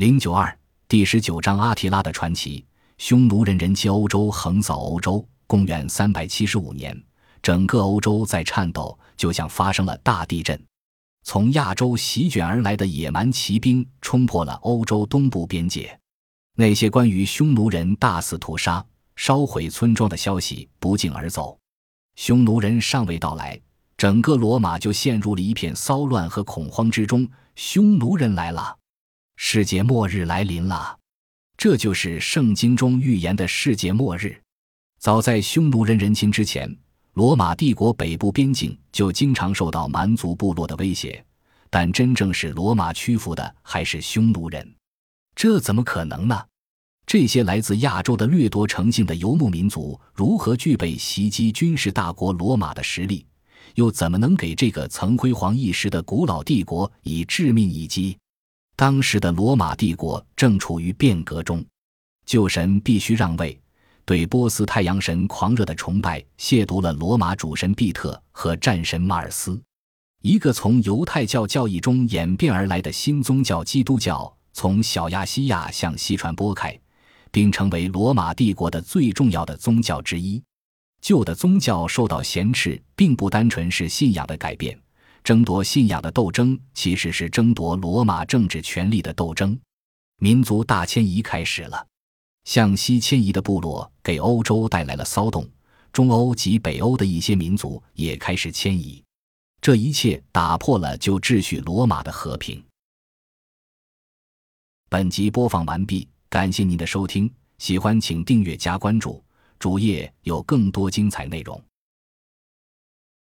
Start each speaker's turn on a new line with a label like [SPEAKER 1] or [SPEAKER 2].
[SPEAKER 1] 零九二第十九章阿提拉的传奇。匈奴人人气欧洲，横扫欧洲。公元三百七十五年，整个欧洲在颤抖，就像发生了大地震。从亚洲席卷而来的野蛮骑兵冲破了欧洲东部边界。那些关于匈奴人大肆屠杀、烧毁村庄的消息不胫而走。匈奴人尚未到来，整个罗马就陷入了一片骚乱和恐慌之中。匈奴人来了，世界末日来临了。这就是圣经中预言的世界末日。早在匈奴人人侵之前。罗马帝国北部边境就经常受到蛮族部落的威胁，但真正使罗马屈服的还是匈奴人。这怎么可能呢？这些来自亚洲的掠夺成性的游牧民族如何具备袭击军事大国罗马的实力？又怎么能给这个曾辉煌一时的古老帝国以致命一击？当时的罗马帝国正处于变革中，旧神必须让位。对波斯太阳神狂热的崇拜亵渎了罗马主神毕特和战神马尔斯。一个从犹太教教义中演变而来的新宗教——基督教，从小亚细亚向西传播开，并成为罗马帝国的最重要的宗教之一。旧的宗教受到挟持，并不单纯是信仰的改变，争夺信仰的斗争其实是争夺罗马政治权力的斗争。民族大迁移开始了。向西迁移的部落给欧洲带来了骚动，中欧及北欧的一些民族也开始迁移，这一切打破了旧秩序罗马的和平。本集播放完毕，感谢您的收听，喜欢请订阅加关注，主页有更多精彩内容。